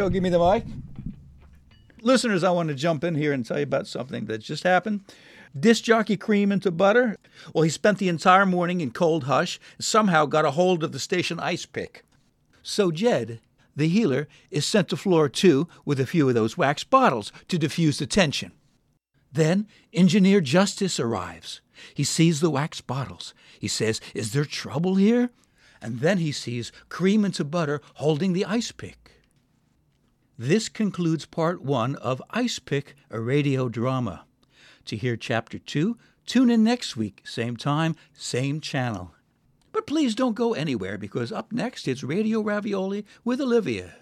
Joe, give me the mic. Listeners, I want to jump in here and tell you about something that just happened. Disc jockey cream into butter. Well, he spent the entire morning in cold hush and somehow got a hold of the station ice pick. So Jed, the healer, is sent to floor two with a few of those wax bottles to diffuse the tension. Then Engineer Justice arrives. He sees the wax bottles. He says, Is there trouble here? And then he sees cream into butter holding the ice pick. This concludes part one of Ice Pick, a radio drama. To hear chapter two, tune in next week, same time, same channel. But please don't go anywhere because up next it's Radio Ravioli with Olivia.